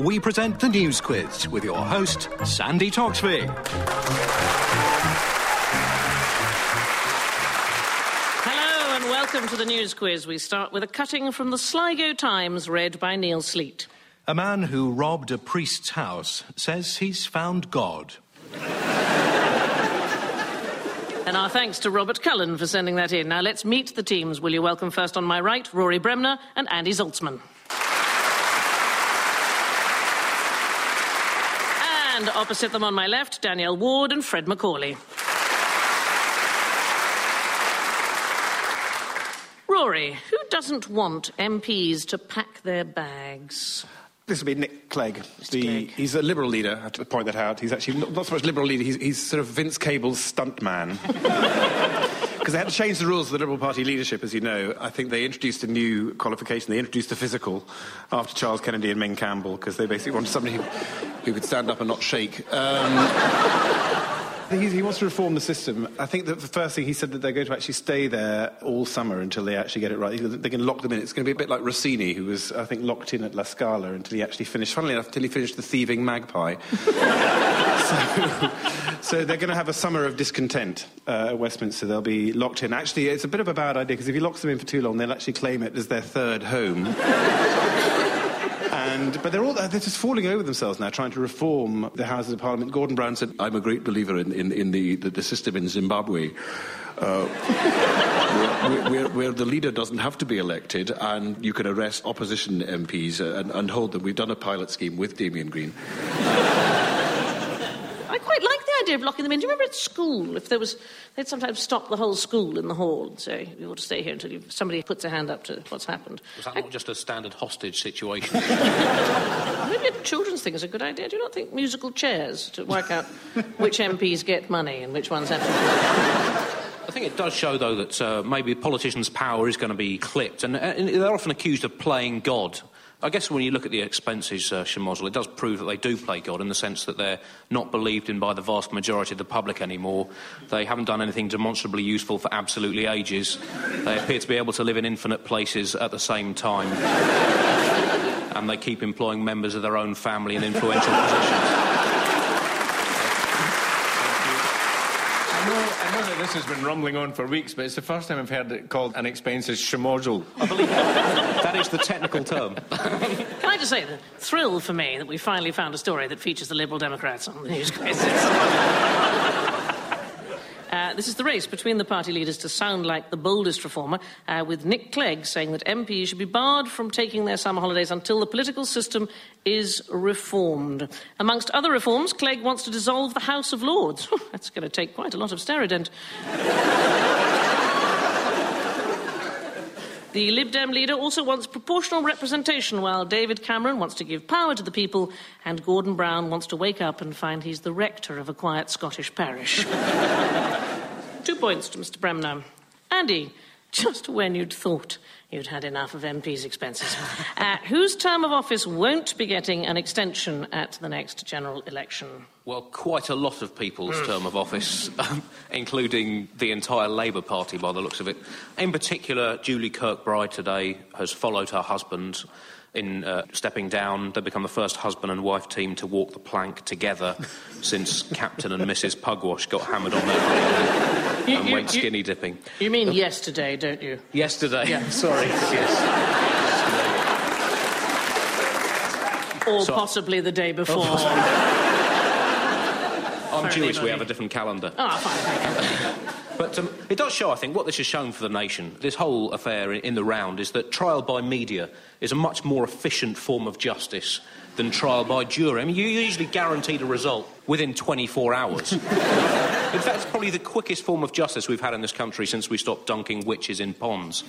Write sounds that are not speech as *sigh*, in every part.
we present the News Quiz with your host, Sandi Toksvig. Hello and welcome to the News Quiz. We start with a cutting from the Sligo Times read by Neil Sleat. A man who robbed a priest's house says he's found God. And our thanks to Robert Cullen for sending that in. Now let's meet the teams. Will you welcome first on my right, Rory Bremner and Andy Zaltzman. And opposite them on my left, Danielle Ward and Fred Macaulay. Rory, who doesn't want MPs to pack their bags? This will be Nick Clegg. The, Clegg. He's a Liberal leader, I have to point that out. He's actually not, not so much Liberal leader, he's, he's sort of Vince Cable's stunt man. *laughs* Because they had to change the rules of the Liberal Party leadership, as you know. I think they introduced a new qualification. They introduced the physical after Charles Kennedy and Ming Campbell, because they basically wanted somebody who, who could stand up and not shake. Um, *laughs* he, he wants to reform the system. I think that the first thing he said that they're going to actually stay there all summer until they actually get it right. They can lock them in. It's going to be a bit like Rossini, who was, I think, locked in at La Scala until he actually finished. Funnily enough, until he finished The Thieving Magpie. *laughs* so, so they're going to have a summer of discontent uh, at Westminster. They'll be locked in. Actually, it's a bit of a bad idea because if you lock them in for too long, they'll actually claim it as their third home. And, but they're all they're just falling over themselves now, trying to reform the Houses of Parliament. Gordon Brown said, I'm a great believer in, in, in the, the, the system in Zimbabwe. Uh, where, where, where the leader doesn't have to be elected and you can arrest opposition MPs and, and hold them. We've done a pilot scheme with Damien Green. I quite like the idea of locking them in. Do you remember at school, if there was, they'd sometimes stop the whole school in the hall and say, you ought to stay here until you, somebody puts a hand up to what's happened. Was that not just a standard hostage situation? *laughs* Maybe a children's thing is a good idea. Do you not think musical chairs to work out which MPs get money and which ones have to... I think it does show, though, that uh, maybe politicians' power is going to be clipped, and, uh, and they're often accused of playing God. I guess when you look at the expenses, uh, it does prove that they do play God in the sense that they're not believed in by the vast majority of the public anymore. They haven't done anything demonstrably useful for absolutely ages. They appear to be able to live in infinite places at the same time. *laughs* and they keep employing members of their own family in influential positions. I know, I know that this has been rumbling on for weeks, but it's the first time I've heard it called an expenses schmozzle. I believe that, that is the technical term. Can I just say, the thrill for me that we finally found a story that features the Liberal Democrats on the news quiz. *laughs* Uh, this is the race between the party leaders to sound like the boldest reformer, uh, with Nick Clegg saying that MPs should be barred from taking their summer holidays until the political system is reformed. Amongst other reforms, Clegg wants to dissolve the House of Lords. *laughs* That's going to take quite a lot of Steradent. *laughs* The Lib Dem leader also wants proportional representation, while David Cameron wants to give power to the people, and Gordon Brown wants to wake up and find he's the rector of a quiet Scottish parish. *laughs* Two points to Mr. Bremner. Andy, just when you'd thought you'd had enough of MP's expenses, uh, whose term of office won't be getting an extension at the next general election? Well, quite a lot of people's term of office, um, including the entire Labour Party by the looks of it. In particular, Julie Kirkbride today has followed her husband in uh, stepping down. They become the first husband and wife team to walk the plank together since Captain and Mrs. Pugwash got hammered on their You- and you- went you- skinny dipping. You mean yesterday, don't you? Yesterday. Yeah. Sorry. *laughs* Yes. Or So- possibly the day before. *laughs* I'm Apparently Jewish, we have a different calendar. Ah, fine, thank you. *laughs* But um, it does show, I think, what this has shown for the nation, this whole affair in, in the round, is that trial by media is a much more efficient form of justice than trial by jury. I mean, you usually guaranteed a result within 24 hours. In fact, it's probably the quickest form of justice we've had in this country since we stopped dunking witches in ponds.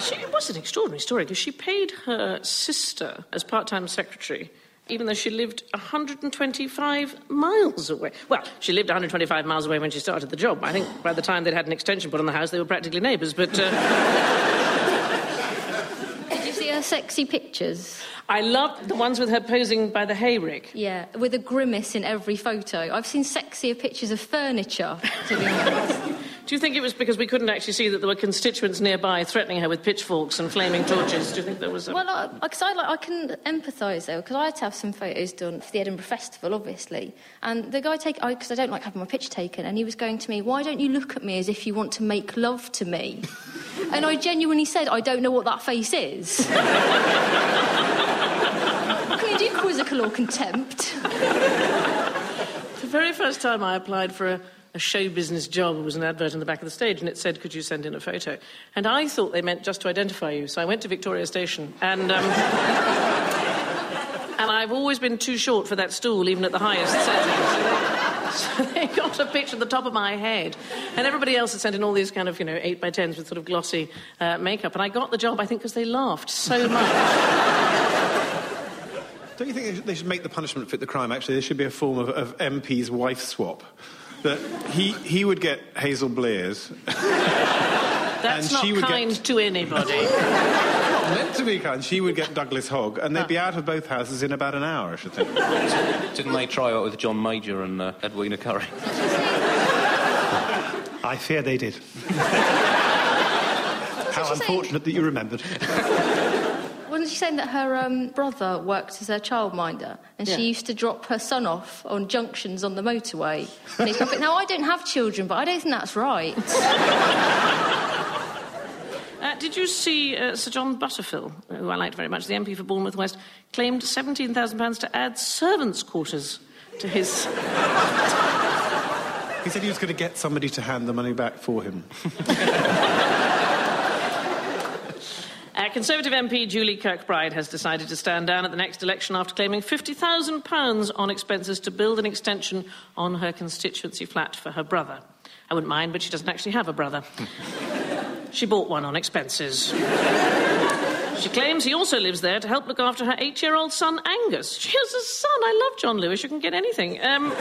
She, it was an extraordinary story because she paid her sister as part time secretary, even though she lived 125 miles away. Well, she lived 125 miles away when she started the job. I think by the time they'd had an extension put on the house, they were practically neighbours. But uh, Did you see her sexy pictures? I love the ones with her posing by the hayrick. Yeah, with a grimace in every photo. I've seen sexier pictures of furniture, to be honest. *laughs* Do you think it was because we couldn't actually see that there were constituents nearby threatening her with pitchforks and flaming torches? Do you think there was a... Well, I, I, I, like, I can empathise though, because I had to have some photos done for the Edinburgh Festival, obviously. And the guy take, because I, don't like having my picture taken, and he was going to me, "Why don't you look at me as if you want to make love to me?" *laughs* and I genuinely said, "I don't know what that face is." *laughs* can you do quizzical or contempt? The very first time I applied for a, a show business job, it was an advert on the back of the stage, and it said, Could you send in a photo? And I thought they meant just to identify you, so I went to Victoria Station, and. Um, *laughs* and I've always been too short for that stool, even at the highest setting. So *laughs* they, got a picture at the top of my head, and everybody else had sent in all these kind of, you know, 8 by 10s with sort of glossy uh, makeup. And I got the job, I think, because they laughed so much. *laughs* Don't you think they should, make the punishment fit the crime? Actually, there should be a form of, of MP's wife swap. That he, he would get Hazel Blears. That's And not she would kind get- to anybody. *laughs* Not meant to be kind. She would get Douglas Hogg, and they'd be out of both houses in about an hour, I should think. *laughs* Didn't they try out with John Major and uh, Edwina Currie? *laughs* I fear they did. *laughs* How she say? unfortunate that you remembered. Wasn't she saying that her um, brother worked as a childminder and Yeah. she used to drop her son off on junctions on the motorway? And he's going, now, I don't have children, but I don't think that's right. Uh, did you see uh, Sir John Butterfill, who I liked very much, the MP for Bournemouth West, claimed £17,000 to add servants' quarters to his. *laughs* He said he was going to get somebody to hand the money back for him. *laughs* Uh, Conservative MP Julie Kirkbride has decided to stand down at the next election after claiming £50,000 on expenses to build an extension on her constituency flat for her brother. I wouldn't mind, but she doesn't actually have a brother. *laughs* she bought one on expenses. She claims he also lives there to help look after her eight year old son, Angus. She has a son. I love John Lewis. You can get anything. Um...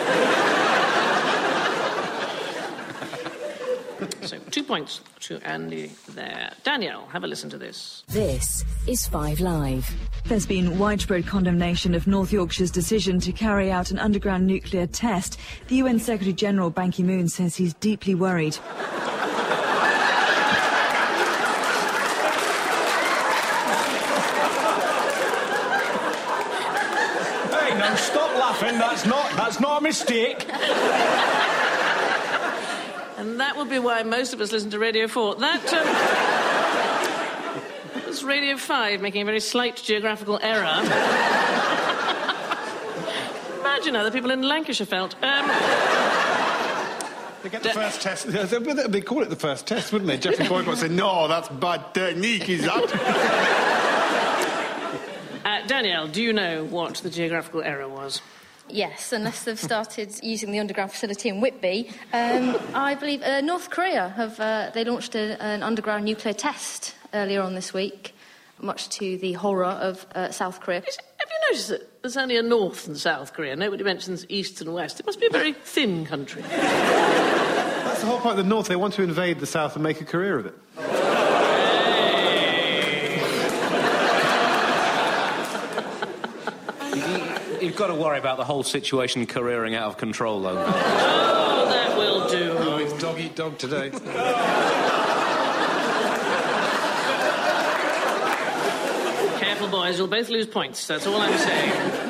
so, two points to Andy there. Danielle, have a listen to this. This is Five Live. There's been widespread condemnation of North Yorkshire's decision to carry out an underground nuclear test. The UN Secretary General Ban Ki moon says he's deeply worried. Hey, now stop laughing. That's not, a mistake. And that would be why most of us listen to Radio 4. That, um, that was Radio 5 making a very slight geographical error. Imagine how the people in Lancashire felt. Um, They get the first test. They call it the first test, wouldn't they? Geoffrey Boycott said, "No, that's bad technique, is that?" uh, Danielle, do you know what the geographical error was? Yes, unless they've started using the underground facility in Whitby. Um, I believe uh, North Korea have uh, they launched a, an underground nuclear test earlier on this week, much to the horror of uh, South Korea. Is- Have you noticed that there's only a North and South Korea? Nobody mentions East and West. It must be a very thin country. That's the whole point of the North. They want to invade the South and make a career of it. You've got to worry about the whole situation careering out of control, though. Oh, that will do. Oh, it's dog eat dog today. Careful, boys, you'll both lose points. That's all I'm saying.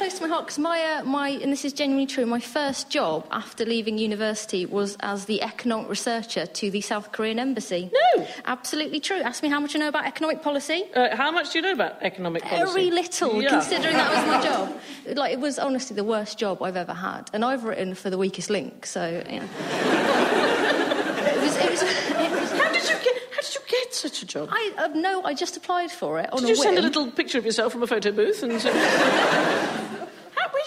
It's a subject close to my heart because my, uh, my, and this is genuinely true, my first job after leaving university was as the economic researcher to the South Korean embassy. No. Absolutely true. Ask me how much I know about economic policy. Uh, how much do you know about economic policy? Very little, Yeah. considering that was my *laughs* job. Like, it was honestly the worst job I've ever had. And I've written for The Weakest Link, so, yeah. *laughs* it was, it was, it was How did you get? How did you get such a job? I uh, no, I just applied for it on Did you send a little picture of yourself from a photo booth and? *laughs*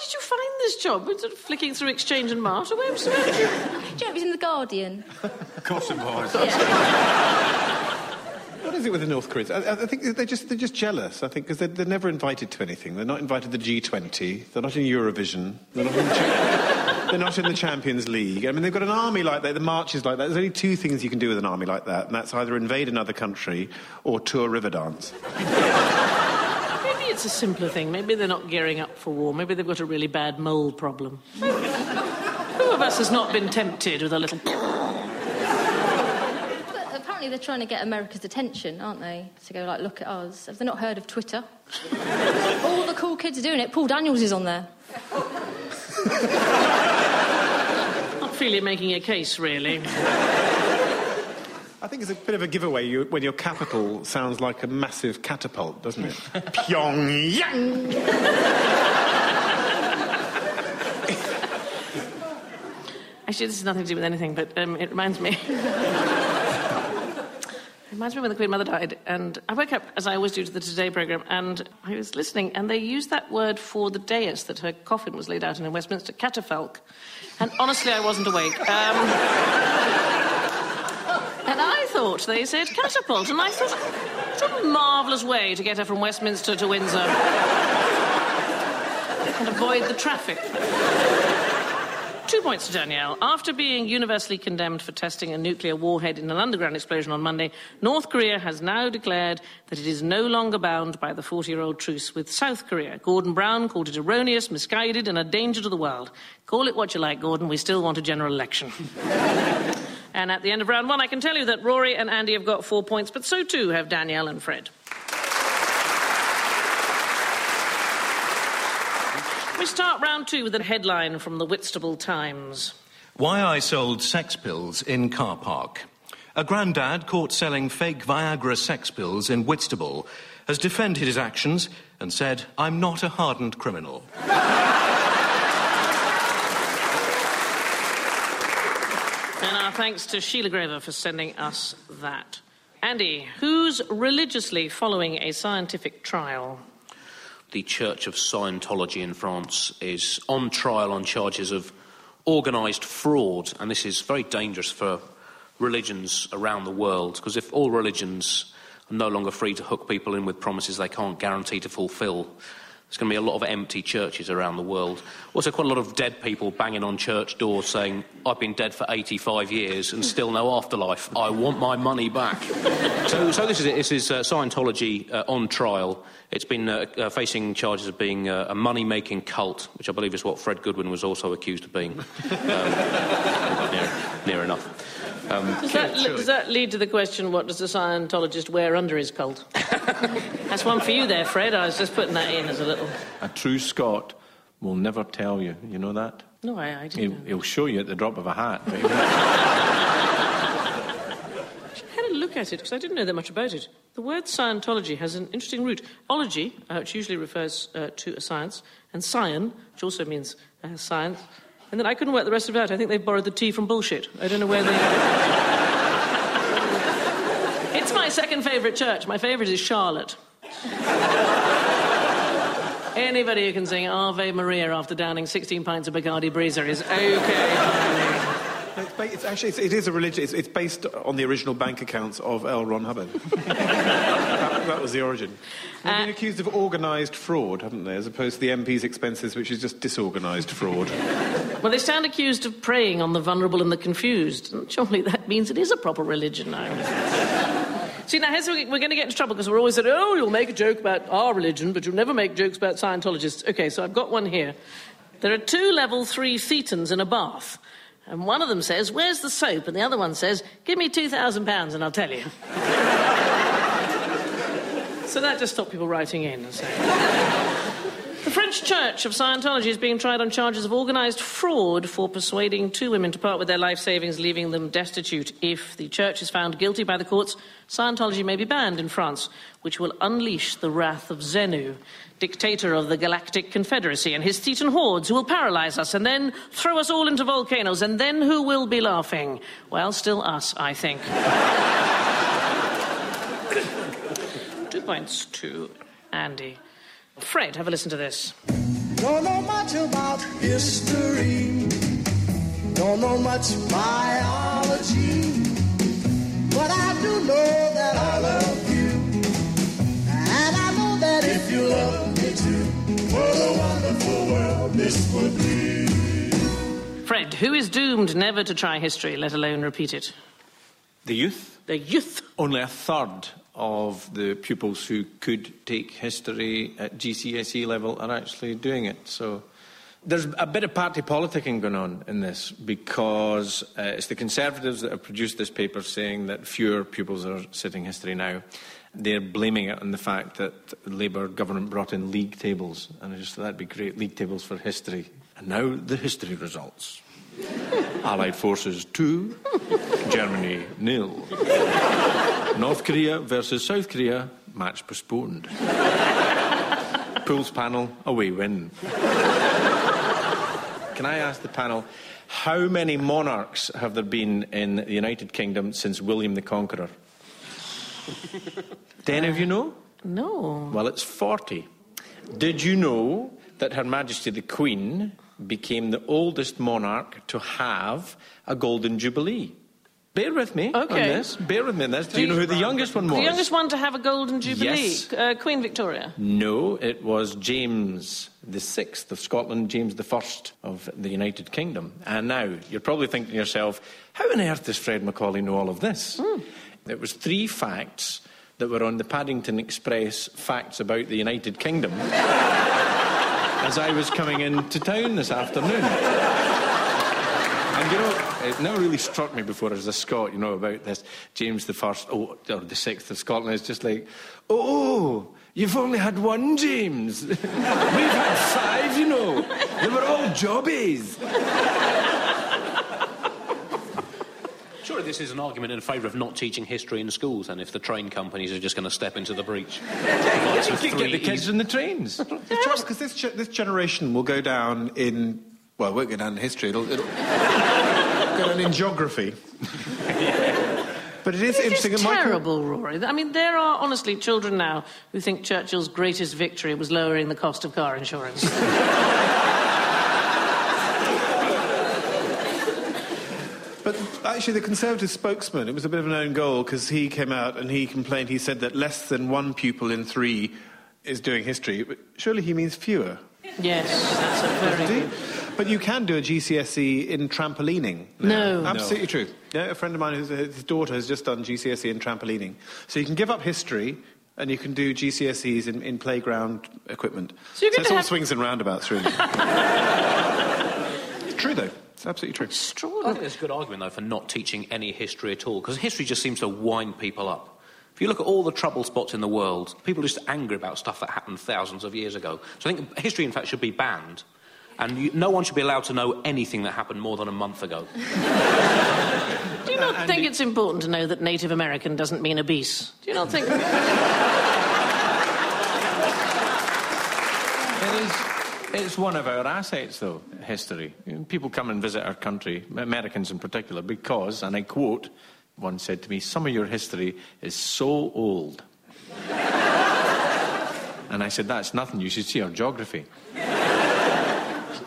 Say, how, where did you find this job? Was it flicking through Exchange and Mart, or where was it? Do you know, it was in the Guardian. Of course it was. *laughs* What is it with the North Koreans? I, I think they're just they're just jealous. I think because they're, they're never invited to anything. They're not invited to the G20. They're not in Eurovision. They're not in, the cha- *laughs* they're not in the Champions League. I mean, they've got an army like that. The marches like that. There's only two things you can do with an army like that, and that's either invade another country or tour Riverdance. Maybe *laughs* it's a simpler thing. Maybe they're not gearing up for war. Maybe they've got a really bad mole problem. Who of us has not been tempted with a little? *coughs* apparently they're trying to get America's attention, aren't they? To go like, look at us. Have they not heard of Twitter? *laughs* All the cool kids are doing it. Paul Daniels is on there. *laughs* Not feel you're making a case, really. *laughs* I think it's a bit of a giveaway you, when your capital sounds like a massive catapult, doesn't it? *laughs* Pyongyang! Actually, this has nothing to do with anything, but um, it reminds me. *laughs* it reminds me when the Queen Mother died, and I woke up, as I always do, to the Today programme, and I was listening, and they used that word for the dais that her coffin was laid out in in Westminster, catafalque. And honestly, I wasn't awake. Um, and I thought they said catapult, and I thought, what a marvellous way to get her from Westminster to Windsor and avoid the traffic. Two points to Danielle. After being universally condemned for testing a nuclear warhead in an underground explosion on Monday, North Korea has now declared that it is no longer bound by the 40 year old truce with South Korea. Gordon Brown called it erroneous, misguided, and a danger to the world. Call it what you like, Gordon, we still want a general election. And at the end of round one, I can tell you that Rory and Andy have got four points, but so too have Danielle and Fred. We start round two with a headline from the Whitstable Times. Why I sold sex pills in car park. A granddad caught selling fake Viagra sex pills in Whitstable has defended his actions and said, I'm not a hardened criminal. *laughs* our thanks to Sheila Grover for sending us that. Andy, who's religiously following a scientific trial? The Church of Scientology in France is on trial on charges of organised fraud, and this is very dangerous for religions around the world because if all religions are no longer free to hook people in with promises they can't guarantee to fulfil, there's going to be a lot of empty churches around the world. Also, quite a lot of dead people banging on church doors saying, I've been dead for 85 years and still no afterlife. I want my money back. *laughs* so, so this is it. This is uh, Scientology uh, on trial. It's been uh, uh, facing charges of being uh, a money making cult, which I believe is what Fred Goodwin was also accused of being. *laughs* Um, near, near enough. Um, Does that, does that lead to the question what does a Scientologist wear under his cult? *laughs* That's one for you there, Fred. I was just putting that in as a little. A true Scot will never tell you. You know that? No, I, I didn't. know. he'll show you at the drop of a hat. but *laughs* had a look at it because I didn't know that much about it. The word Scientology has an interesting root. Ology, uh, which usually refers uh, to a science, and scion, which also means uh, science. And then I couldn't work the rest of it out. I think they've borrowed the T from bullshit. I don't know where they. *laughs* it's my second favourite church. My favourite is Charlotte. Anybody who can sing Ave Maria after downing 16 pints of Bacardi Breezer is okay. It's, ba- it's actually it's, it is a religion. It's, it's based on the original bank accounts of L. Ron Hubbard. *laughs* that, that was the origin. They've been uh, accused of organised fraud, haven't they, as opposed to the MP's expenses, which is just disorganised fraud. Well, they stand accused of preying on the vulnerable and the confused. And surely that means it is a proper religion now. See, now here's where we're going to get into trouble because we're always saying, oh, you'll make a joke about our religion, but you'll never make jokes about Scientologists. Okay, so I've got one here. There are two level three thetans in a bath. And one of them says, Where's the soap? And the other one says, Give me £2,000 and I'll tell you. *laughs* so that just stopped people writing in. So. The French Church of Scientology is being tried on charges of organised fraud for persuading two women to part with their life savings, leaving them destitute. If the church is found guilty by the courts, Scientology may be banned in France, which will unleash the wrath of Xenu, dictator of the Galactic Confederacy, and his Thetan hordes who will paralyse us and then throw us all into volcanoes. And then who will be laughing? Well, still us, I think. *coughs* Two points to Andy. Fred, have a listen to this. Don't know much about history. Don't know much biology. But I do know that I love you. And I know that if you love me too, what a wonderful world this would be. Fred, who is doomed never to try history, let alone repeat it? the youth? The youth. Only a third of the pupils who could take history at GCSE level are actually doing it. So There's a bit of party politicking going on in this because uh, it's the Conservatives that have produced this paper saying that fewer pupils are sitting history now. They're blaming it on the fact that the Labour government brought in league tables, and I just thought that'd be great league tables for history. And now the history results *laughs* Allied forces 2, Germany nil. North Korea versus South Korea, match postponed. Pools panel, away win. Can I ask the panel, how many monarchs have there been in the United Kingdom since William the Conqueror? Do any of you know? No. Well, it's 40. Did you know that Her Majesty the Queen became the oldest monarch to have a Golden Jubilee? Bear with me on this. Bear with me on this. Do you know who the youngest one was? The youngest one to have a golden jubilee, Yes. uh, Queen Victoria. No, it was James the Sixth of Scotland, James the First of the United Kingdom. And now you're probably thinking to yourself, how on earth does Fred Macaulay know all of this? It was three facts that were on the Paddington Express facts about the United Kingdom *laughs* as I was coming into town this afternoon. And you know, it never really struck me before as a Scot, you know, about this James the First, oh, or the Sixth of Scotland. It's just like, oh, you've only had one James. *laughs* We've had five, you know. They were all jobbies. Surely this is an argument in favour of not teaching history in schools, and if the train companies are just going to step into the breach. *laughs* Provide some Get the kids in the trains. The trouble because this, ge- this generation will go down in well, it won't go down in history. It'll, it'll go in geography. *laughs* but it is interesting. It's and Michael- terrible, Rory. I mean, there are honestly children now who think Churchill's greatest victory was lowering the cost of car insurance. *laughs* But actually, the Conservative spokesman, it was a bit of an own goal because he came out and he complained. He said that less than one pupil in three is doing history. But surely he means fewer. yes, that's a very good. But you can do a GCSE in trampolining. No. Absolutely true. Yeah, a friend of mine, who's, his daughter, has just done GCSE in trampolining. So you can give up history and you can do GCSEs in, in playground equipment. So you're going it's to all have- swings and roundabouts, really. *laughs* it's true, though. It's absolutely true. I think there's a good argument, though, for not teaching any history at all, because history just seems to wind people up. If you look at all the trouble spots in the world, people are just angry about stuff that happened thousands of years ago. So I think history, in fact, should be banned. And you, no one should be allowed to know anything that happened more than a month ago. *laughs* Do you not think it's important to know that Native American doesn't mean obese? Do you not think? *laughs* It is. It's one of our assets, though, history. People come and visit our country, Americans in particular, because, and I quote, one said to me, some of your history is so old. *laughs* and I said, that's nothing. You should see our geography.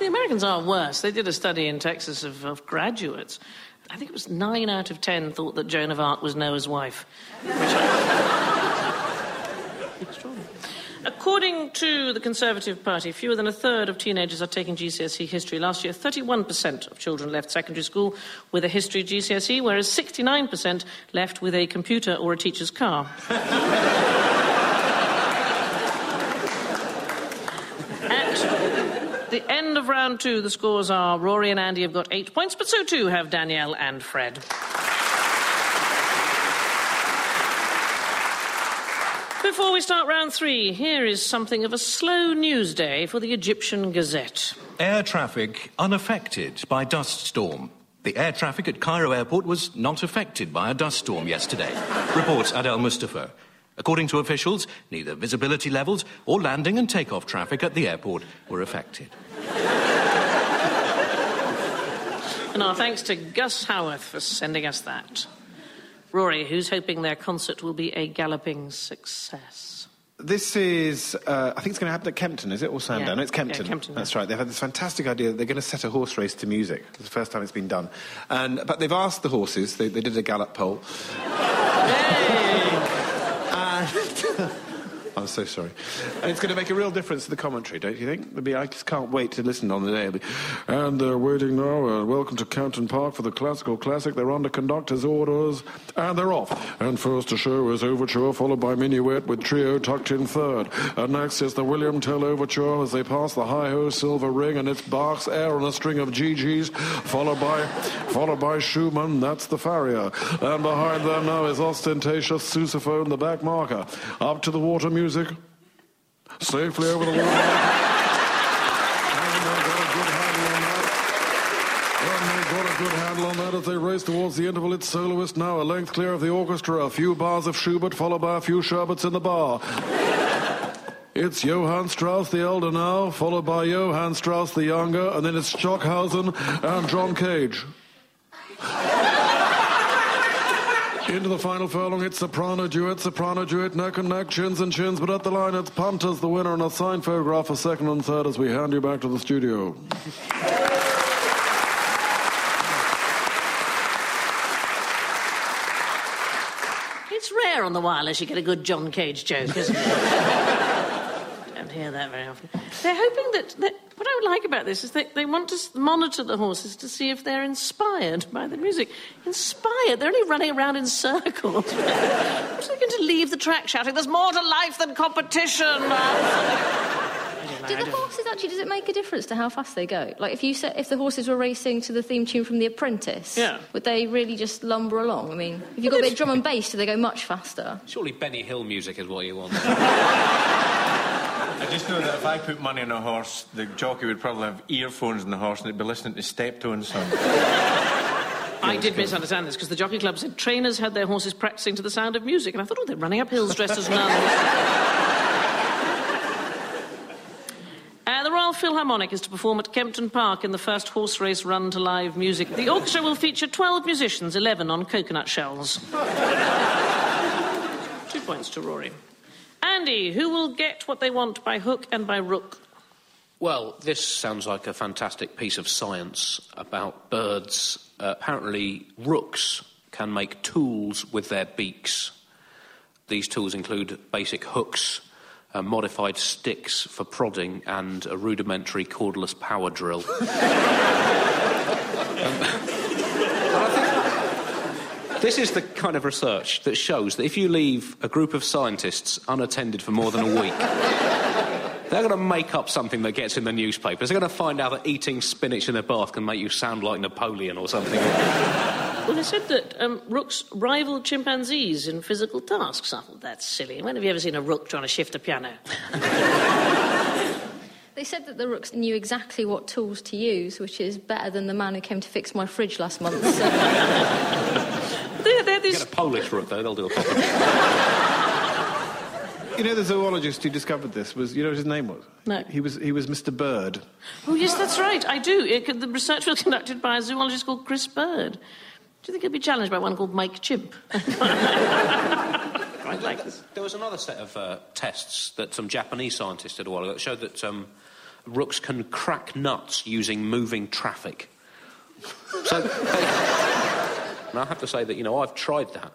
The Americans are worse. They did a study in Texas of, of graduates. I think it was nine out of ten thought that Joan of Arc was Noah's wife. Extraordinary. According to the Conservative Party, fewer than a third of teenagers are taking GCSE history. Last year, 31% of children left secondary school with a history GCSE, whereas 69% left with a computer or a teacher's car. *laughs* At the end of round two, the scores are Rory and Andy have got eight points, but so too have Danielle and Fred. Before we start round three, here is something of a slow news day for the Egyptian Gazette. Air traffic unaffected by dust storm. The air traffic at Cairo airport was not affected by a dust storm yesterday, reports Adel Mustafa. According to officials, neither visibility levels or landing and takeoff traffic at the airport were affected. And our thanks to Gus Howarth for sending us that. Rory, who's hoping their concert will be a galloping success? This is, uh, I think it's going to happen at Kempton, is it? Or Sandown? Yeah. It's Kempton. Yeah, Kempton, That's yeah. right. They've had this fantastic idea that they're going to set a horse race to music. It's the first time it's been done. And, but they've asked the horses, they, they did a gallop poll. I'm so sorry. And it's going to make a real difference to the commentary, don't you think? Be, I just can't wait to listen on the day. Be, And they're waiting now. Uh, welcome to Kempton Park for the classical classic. They're under conductor's orders. And they're off. And first to show is Overture, followed by Minuet with Trio tucked in third. And next is the William Tell Overture as they pass the high ho Silver Ring, and it's Bach's Air on a string of GGs, followed by, followed by Schumann. That's the Farrier. And behind them now is ostentatious sousaphone, the back marker. Up to the water music. Safely over the they've got a good handle on that as they race towards the interval. It's soloist now, a length clear of the orchestra. A few bars of Schubert, followed by a few sherbets in the bar. It's Johann Strauss the elder now, followed by Johann Strauss the younger, and then it's Stockhausen and John Cage. Into the final furlong, it's soprano duet, soprano duet, neck and neck, chins and chins, but at the line it's Punters, the winner, and a signed photograph for second and third as we hand you back to the studio. It's rare on the wireless you get a good John Cage joke, isn't it? *laughs* Don't hear that very often. They're hoping that, that what I would like about this is that they want to monitor the horses to see if they're inspired by the music. Inspired? They're only running around in circles. What are they're going to leave the track shouting, "There's more to life than competition." Do the horses actually? Does it make a difference to how fast they go? Like if you said if the horses were racing to the theme tune from The Apprentice, Yeah. would they really just lumber along? I mean, if you've got a bit of drum and bass, do they go much faster? Surely Benny Hill music is what you want. *laughs* I just know that if I put money on a horse, the jockey would probably have earphones in the horse and they'd be listening to Steptoe son. I did misunderstand this because the Jockey Club said trainers had their horses practicing to the sound of music, and I thought, oh, they're running up hills dressed as nuns. *laughs* Uh, the Royal Philharmonic is to perform at Kempton Park in the first horse race run to live music. The orchestra will feature 12 musicians, 11 on coconut shells. Two points to Rory. Andy, who will get what they want by hook and by rook? Well, this sounds like a fantastic piece of science about birds. Uh, apparently, rooks can make tools with their beaks. These tools include basic hooks, uh, modified sticks for prodding, and a rudimentary cordless power drill. *laughs* This is the kind of research that shows that if you leave a group of scientists unattended for more than a week, *laughs* they're going to make up something that gets in the newspapers. They're going to find out that eating spinach in their bath can make you sound like Napoleon or something. *laughs* Well, they said that um, rooks rival chimpanzees in physical tasks. I thought that's silly. When have you ever seen a rook trying to shift a piano? *laughs* They said that the rooks knew exactly what tools to use, which is better than the man who came to fix my fridge last month. So. They're, they're this... Get a Polish rook, though, they'll do a proper *laughs* You know, the zoologist who discovered this was, you know what his name was? No. He was, he was Mr. Bird. Oh, yes, that's right. I do. It, the research was *laughs* conducted by a zoologist called Chris Bird. Do you think he'll be challenged by one called Mike Chimp? *laughs* Quite like this. There was another set of uh, tests that some Japanese scientists did a while ago that showed that um, rooks can crack nuts using moving traffic. So, they, and I have to say that, you know, I've tried that.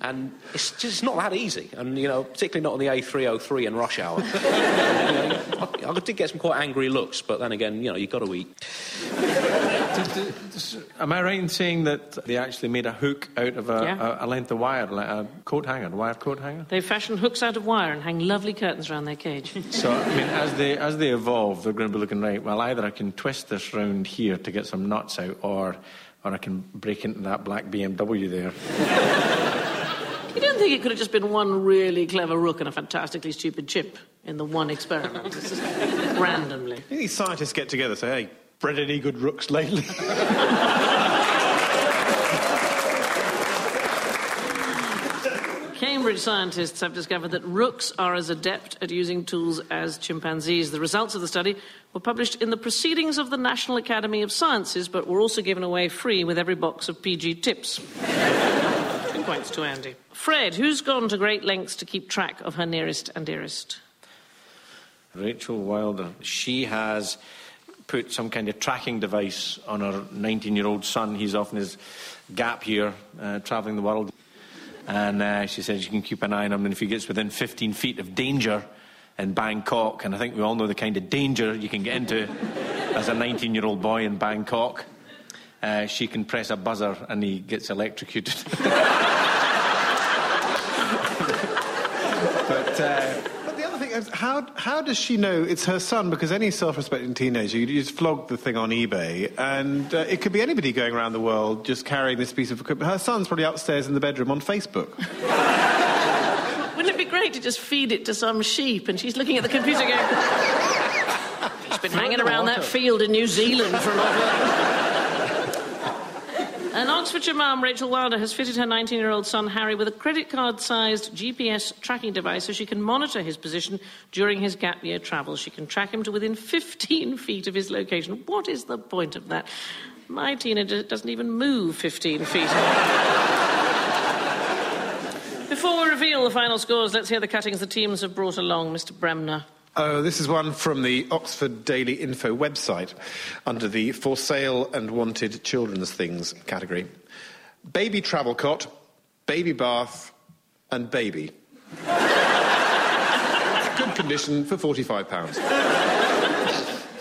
And it's just not that easy. And, you know, particularly not on the A303 in rush hour. *laughs* you know, I, I did get some quite angry looks, but then again, you know, you've got to eat. Am I right in saying that they actually made a hook out of a, Yeah. a, a length of wire, like a coat hanger, a wire coat hanger? They fashion hooks out of wire and hang lovely curtains around their cage. *laughs* So, I mean, as they as they evolve, they're going to be looking right. Well, either I can twist this round here to get some nuts out, or or I can break into that black BMW there. *laughs* You don't think it could have just been one really clever rook and a fantastically stupid chimp in the one experiment? This is *laughs* randomly. These scientists get together and say, hey, bred any good rooks lately? *laughs* Cambridge scientists have discovered that rooks are as adept at using tools as chimpanzees. The results of the study were published in the Proceedings of the National Academy of Sciences, but were also given away free with every box of PG tips. *laughs* Two points to Andy. Fred, who's gone to great lengths to keep track of her nearest and dearest? Rachel Wilder. She has put some kind of tracking device on her 19 year old son. He's off in his gap year, uh, travelling the world. And uh, she says you can keep an eye on him, and if he gets within 15 feet of danger in Bangkok, and I think we all know the kind of danger you can get into *laughs* as a 19 year old boy in Bangkok, uh, she can press a buzzer and he gets electrocuted. *laughs* but. Uh, other thing is, how, how does she know it's her son? Because any self respecting teenager, you just flog the thing on eBay, and uh, it could be anybody going around the world just carrying this piece of equipment. Her son's probably upstairs in the bedroom on Facebook. *laughs* Wouldn't it be great to just feed it to some sheep and she's looking at the computer going, *laughs* She's been hanging around that field in New Zealand for an awful An Oxfordshire mum, Rachel Wilder, has fitted her 19 year old son Harry with a credit card sized GPS tracking device so she can monitor his position during his gap year travels. She can track him to within 15 *laughs* feet of his location. What is the point of that? My teenager doesn't even move 15 feet. Before we reveal the final scores, let's hear the cuttings the teams have brought along, Mr. Bremner. Oh, this is one from the Oxford Daily Info website under the For Sale and Wanted Children's Things category. Baby travel cot, baby bath, and baby. *laughs* Good condition for £45.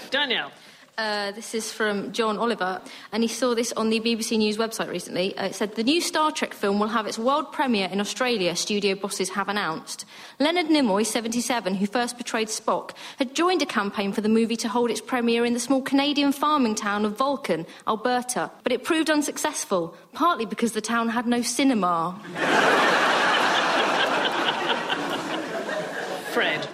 Danielle. Uh, this is from John Oliver, and he saw this on the BBC News website recently. Uh, it said the new Star Trek film will have its world premiere in Australia, studio bosses have announced. Leonard Nimoy, 77, who first portrayed Spock, had joined a campaign for the movie to hold its premiere in the small Canadian farming town of Vulcan, Alberta, but it proved unsuccessful, partly because the town had no cinema. Fred.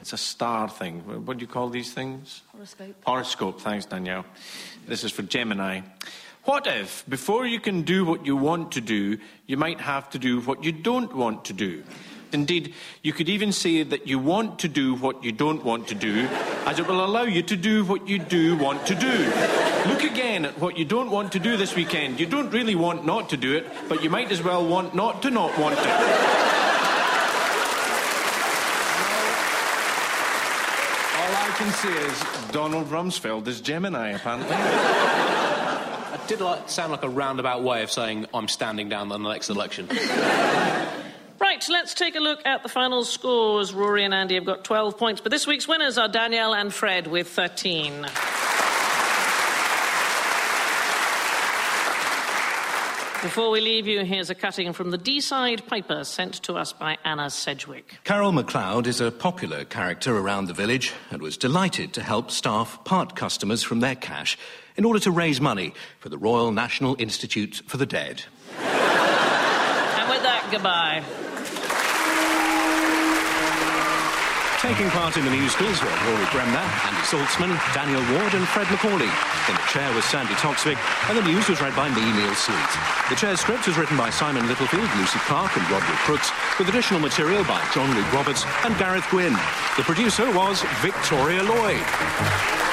It's a star thing. What do you call these things? Horoscope. Horoscope. Thanks, Danielle. This is for Gemini. What if, before you can do what you want to do, you might have to do what you don't want to do? Indeed, you could even say that you want to do what you don't want to do, as it will allow you to do what you do want to do. Look again at what you don't want to do this weekend. You don't really want not to do it, but you might as well want not to not want it. All I can see is Donald Rumsfeld is Gemini, apparently. It did like, sound like a roundabout way of saying I'm standing down in the next election. Right, let's take a look at the final scores. Rory and Andy have got 12 points, but this week's winners are Danielle and Fred with 13. Before we leave you, here's a cutting from the Deeside Piper sent to us by Anna Sedgwick. Carol MacLeod is a popular character around the village and was delighted to help staff part customers from their cash in order to raise money for the Royal National Institute for the Dead. And with that, goodbye. Taking part in the musicals were Rory Bremner, Andy Zaltzman, Danielle Ward, and Fred Macaulay. In the chair was Sandi Toksvig, and the news was read by me, Neil Sleat. The chair's script was written by Simon Littlefield, Lucy Clark, and Roderick Crooks, with additional material by John Luke Roberts and Gareth Gwynn. The producer was Victoria Lloyd.